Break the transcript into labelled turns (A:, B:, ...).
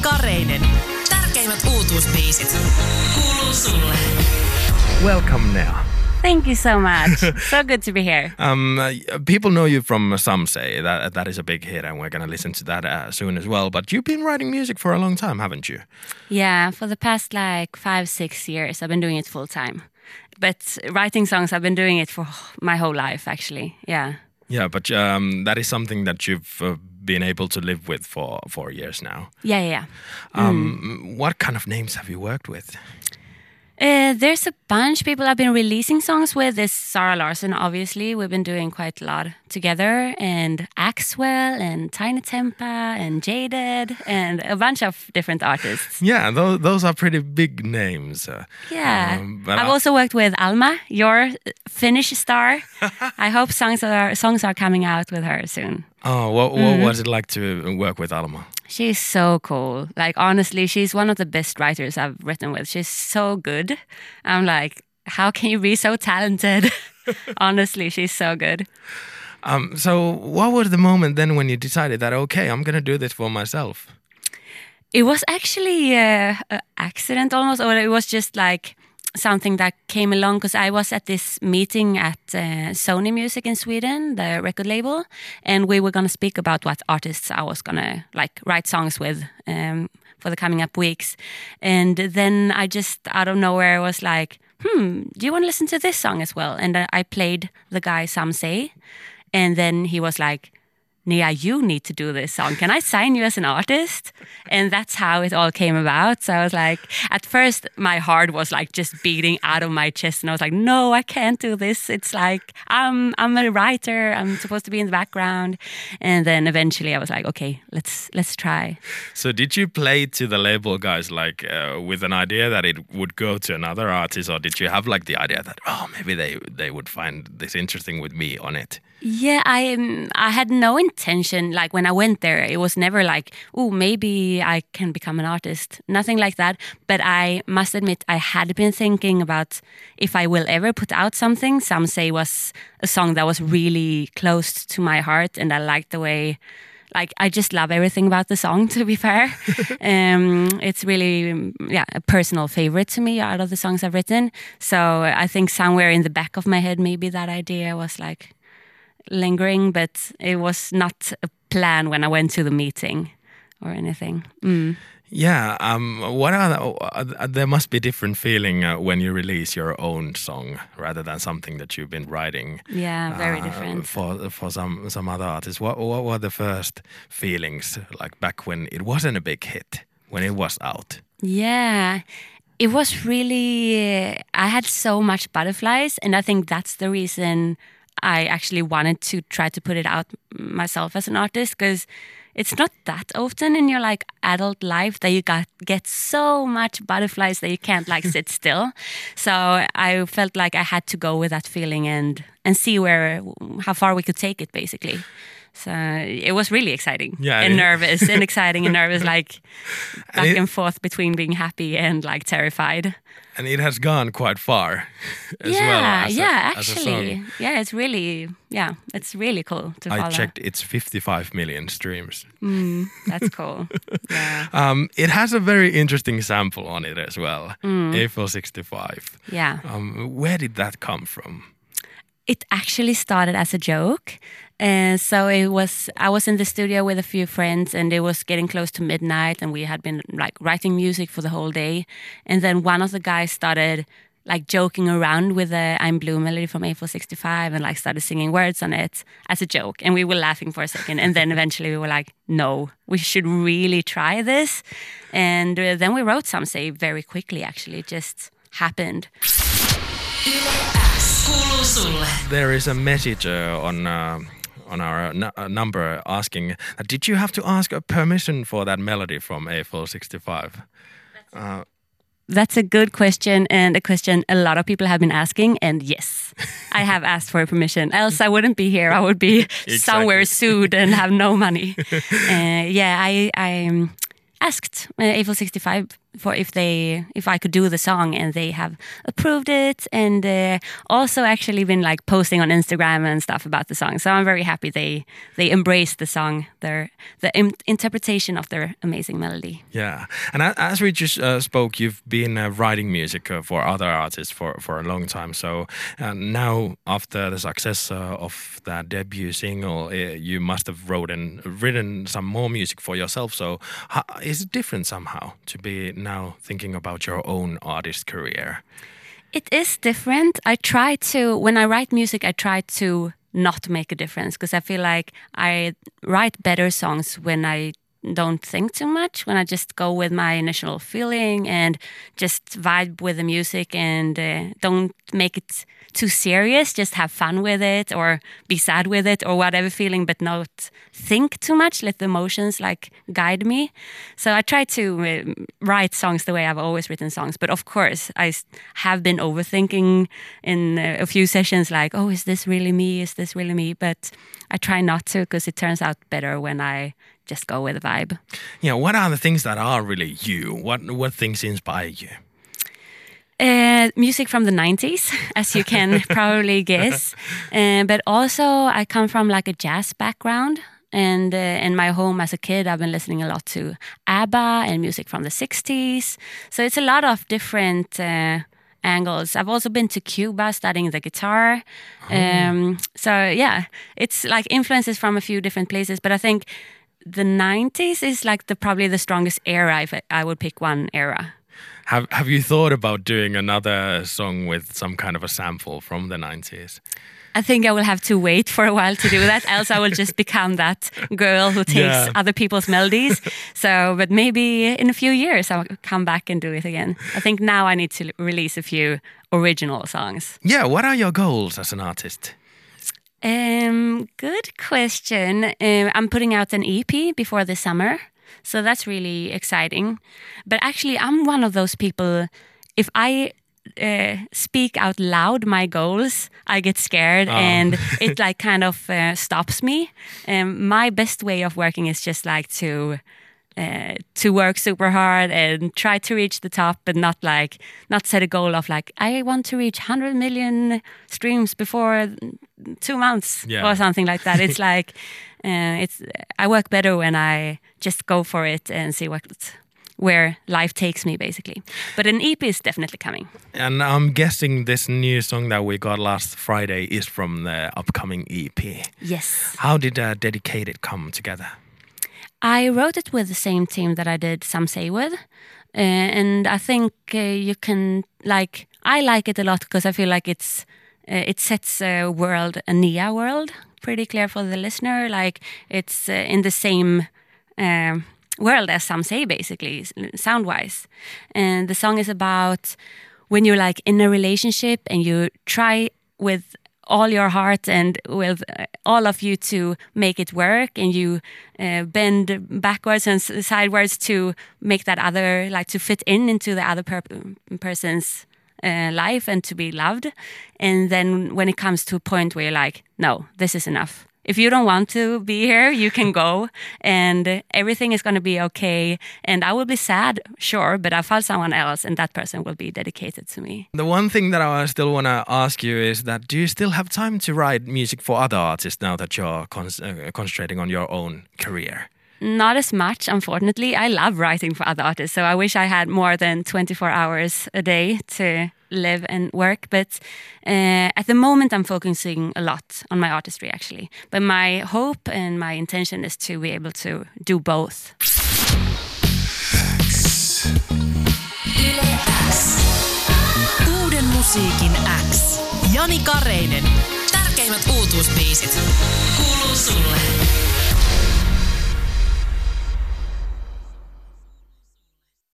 A: Kareinen. Tärkeimmät uutuusbiisit. Kuuluu sulle.
B: Welcome now.
C: Thank you so much. so good to be here.
B: Um, uh, people know you from Some Say. That that is a big hit, and we're gonna listen to that uh, soon as well. But you've been writing music for a long time, haven't you?
C: Yeah, for the past like five, six years, I've been doing it full time. But writing songs, I've been doing it for my whole life, actually. Yeah.
B: Yeah, but um, that is something that you've uh, been able to live with for four years now.
C: Yeah, yeah, yeah.
B: Um, What kind of names have you worked with?
C: Uh, there's a bunch people I've been releasing songs with. There's Zara Larsson, obviously. We've been doing quite a lot together, and Axwell, and Tinie Tempah, and Jaded, and a bunch of different artists.
B: Yeah, those, those are pretty big names. Uh,
C: Yeah.
B: um,
C: I've
B: I-
C: also worked with Alma, your Finnish star. I hope songs are songs are coming out with her soon.
B: Oh, what, what
C: Mm-hmm.
B: was it like to work with Alma?
C: She's so cool. Like honestly, she's one of the best writers I've written with. She's so good. I'm like, how can you be so talented? honestly, she's so good.
B: Um, so, what was the moment then when you decided that okay, I'm gonna do this for myself?
C: It was actually uh, an accident almost, or it was just like something that came along because I was at this meeting at uh, Sony Music in Sweden, the record label, and we were going to speak about what artists I was going to like write songs with um, for the coming up weeks. And then I just out of nowhere was like, hmm, do you want to listen to this song as well? And uh, I played the guy Some Say, and then he was like, Nea, you need to do this song. Can I sign you as an artist? And that's how it all came about. So I was like, at first, my heart was like just beating out of my chest, and I was like, no, I can't do this. It's like I'm I'm a writer. I'm supposed to be in the background. And then eventually, I was like, okay, let's let's try.
B: So, did you play to the label guys like uh, with an idea that it would go to another artist, or did you have like the idea that oh maybe they they would find this interesting with me on it?
C: Yeah, I um, I had no intention. Like when I went there, it was never like, oh, maybe I can become an artist. Nothing like that. But I must admit, I had been thinking about if I will ever put out something. Some say was a song that was really close to my heart, and I liked the way. Like I just love everything about the song. To be fair, um, it's really um, yeah a personal favorite to me out of the songs I've written. So I think somewhere in the back of my head, maybe that idea was like lingering, but it was not a plan when I went to the meeting or anything. Mm.
B: Yeah. Um. What are the, uh, there must be different feeling uh, when you release your own song rather than something that you've been writing.
C: Yeah, very
B: uh,
C: different.
B: for for some some other artists. What what were the first feelings like back when it wasn't a big hit when it was out?
C: Yeah, it was really. I had so much butterflies, and I think that's the reason I actually wanted to try to put it out myself as an artist because it's not that often in your like adult life that you got get so much butterflies that you can't like sit still. So I felt like I had to go with that feeling and and see where how far we could take it basically. So it was really exciting
B: Yeah,
C: and
B: it-
C: nervous and exciting and nervous, like back
B: it-
C: and forth between being happy and like terrified.
B: And it has gone quite far as
C: yeah,
B: well. As
C: yeah,
B: a
C: actually, yeah, it's really, yeah, it's really cool to
B: I
C: follow.
B: checked it's 55 million streams.
C: That's cool. yeah,
B: Um, it has a very interesting sample on it as well.
C: Mm.
B: Eiffel 65.
C: yeah.
B: Um, where did that come from?
C: It actually started as a joke. Uh, so it was I was in the studio with a few friends and it was getting close to midnight and we had been like writing music for the whole day. And then one of the guys started like joking around with the I'm Blue melody from Eiffel 65 and like started singing words on it as a joke. And we were laughing for a second. And then eventually we were like no we should really try this. And uh, then we wrote some very quickly actually. It just happened
A: kuuluu sulle.
B: There is a message uh, on uh, on our n- uh, number asking, uh, did you have to ask a permission for that melody from Eiffel 65?
C: That's a good question and a question a lot of people have been asking. And yes, I have asked for permission. Else I wouldn't be here. I would be somewhere sued and have no money. uh, yeah, I, I asked uh, Eiffel 65 for if they if I could do the song and they have approved it and uh, also actually been like posting on Instagram and stuff about the song. So I'm very happy they they embraced the song, their the im- interpretation of their amazing melody.
B: Yeah, and as we just uh, spoke, you've been uh, writing music uh, for other artists for, for a long time. So uh, now, after the success uh, of that debut single, you must have wrote and written some more music for yourself. So is it different somehow to be now thinking about your own artist career?
C: It is different. I try to, when I write music, I try to not make a difference because I feel like I write better songs when I don't think too much, when I just go with my initial feeling and just vibe with the music and uh, don't make it too serious, just have fun with it or be sad with it or whatever feeling, but not think too much, let the emotions like guide me. So I try to uh, write songs the way I've always written songs. But of course, I have been overthinking in uh, a few sessions, like, oh, is this really me? Is this really me? But I try not to because it turns out better when I just go with the vibe.
B: Yeah, what are the things that are really you? What what things inspire you?
C: Uh, music from the 90s, as you can probably guess. Uh, but also, I come from like a jazz background. And uh, in my home as a kid, I've been listening a lot to ABBA and music from the 60s. So it's a lot of different uh, angles. I've also been to Cuba studying the guitar. Um, so yeah, it's like influences from a few different places. But I think the 90s is like the probably the strongest era if I- I would pick one era.
B: Have Have you thought about doing another song with some kind of a sample from the nineties?
C: I think I will have to wait for a while to do that, else I will just become that girl who takes
B: Yeah.
C: other people's melodies. So, but maybe in a few years I'll come back and do it again. I think now I need to release a few original songs.
B: Yeah, what are your goals as an artist?
C: Um, good question. Um, I'm putting out an EP before the summer, so that's really exciting. But actually, I'm one of those people. If I uh, speak out loud my goals, I get scared, and it like kind of uh, stops me. Um, my best way of working is just like to. Uh, to work super hard and try to reach the top, but not like not set a goal of like I want to reach 100 million streams before two months
B: Yeah.
C: or something like that. It's like uh, it's I work better when I just go for it and see what where life takes me basically. But an EP is definitely coming.
B: And I'm guessing this new song that we got last Friday is from the upcoming EP.
C: Yes.
B: How did uh, Dedicated come together?
C: I wrote it with the same team that I did Some Say with. Uh, and I think uh, you can like I like it a lot because I feel like it's uh, it sets a world a Nea world pretty clear for the listener like it's uh, in the same um, world as some say basically sound wise and the song is about when you're like in a relationship and you try with all your heart and with uh, all of you to make it work and you uh, bend backwards and sideways to make that other like to fit in into the other per- person's uh, life and to be loved. And then when it comes to a point where you're like no this is enough if you don't want to be here you can go and everything is going to be okay and i will be sad sure but i found someone else and that person will be dedicated to me
B: The one thing that I still want to ask you is that do you still have time to write music for other artists now that you're con- uh, concentrating on your own career?
C: Not as much, unfortunately. I love writing for other artists, so I wish I had more than 24 hours a day to live and work. But uh, at the moment, I'm focusing a lot on my artistry, actually. But my hope and my intention is to be able to do both.
A: Uuden musiikin X. Jani Kareinen. Tärkeimmät uutuusbiisit.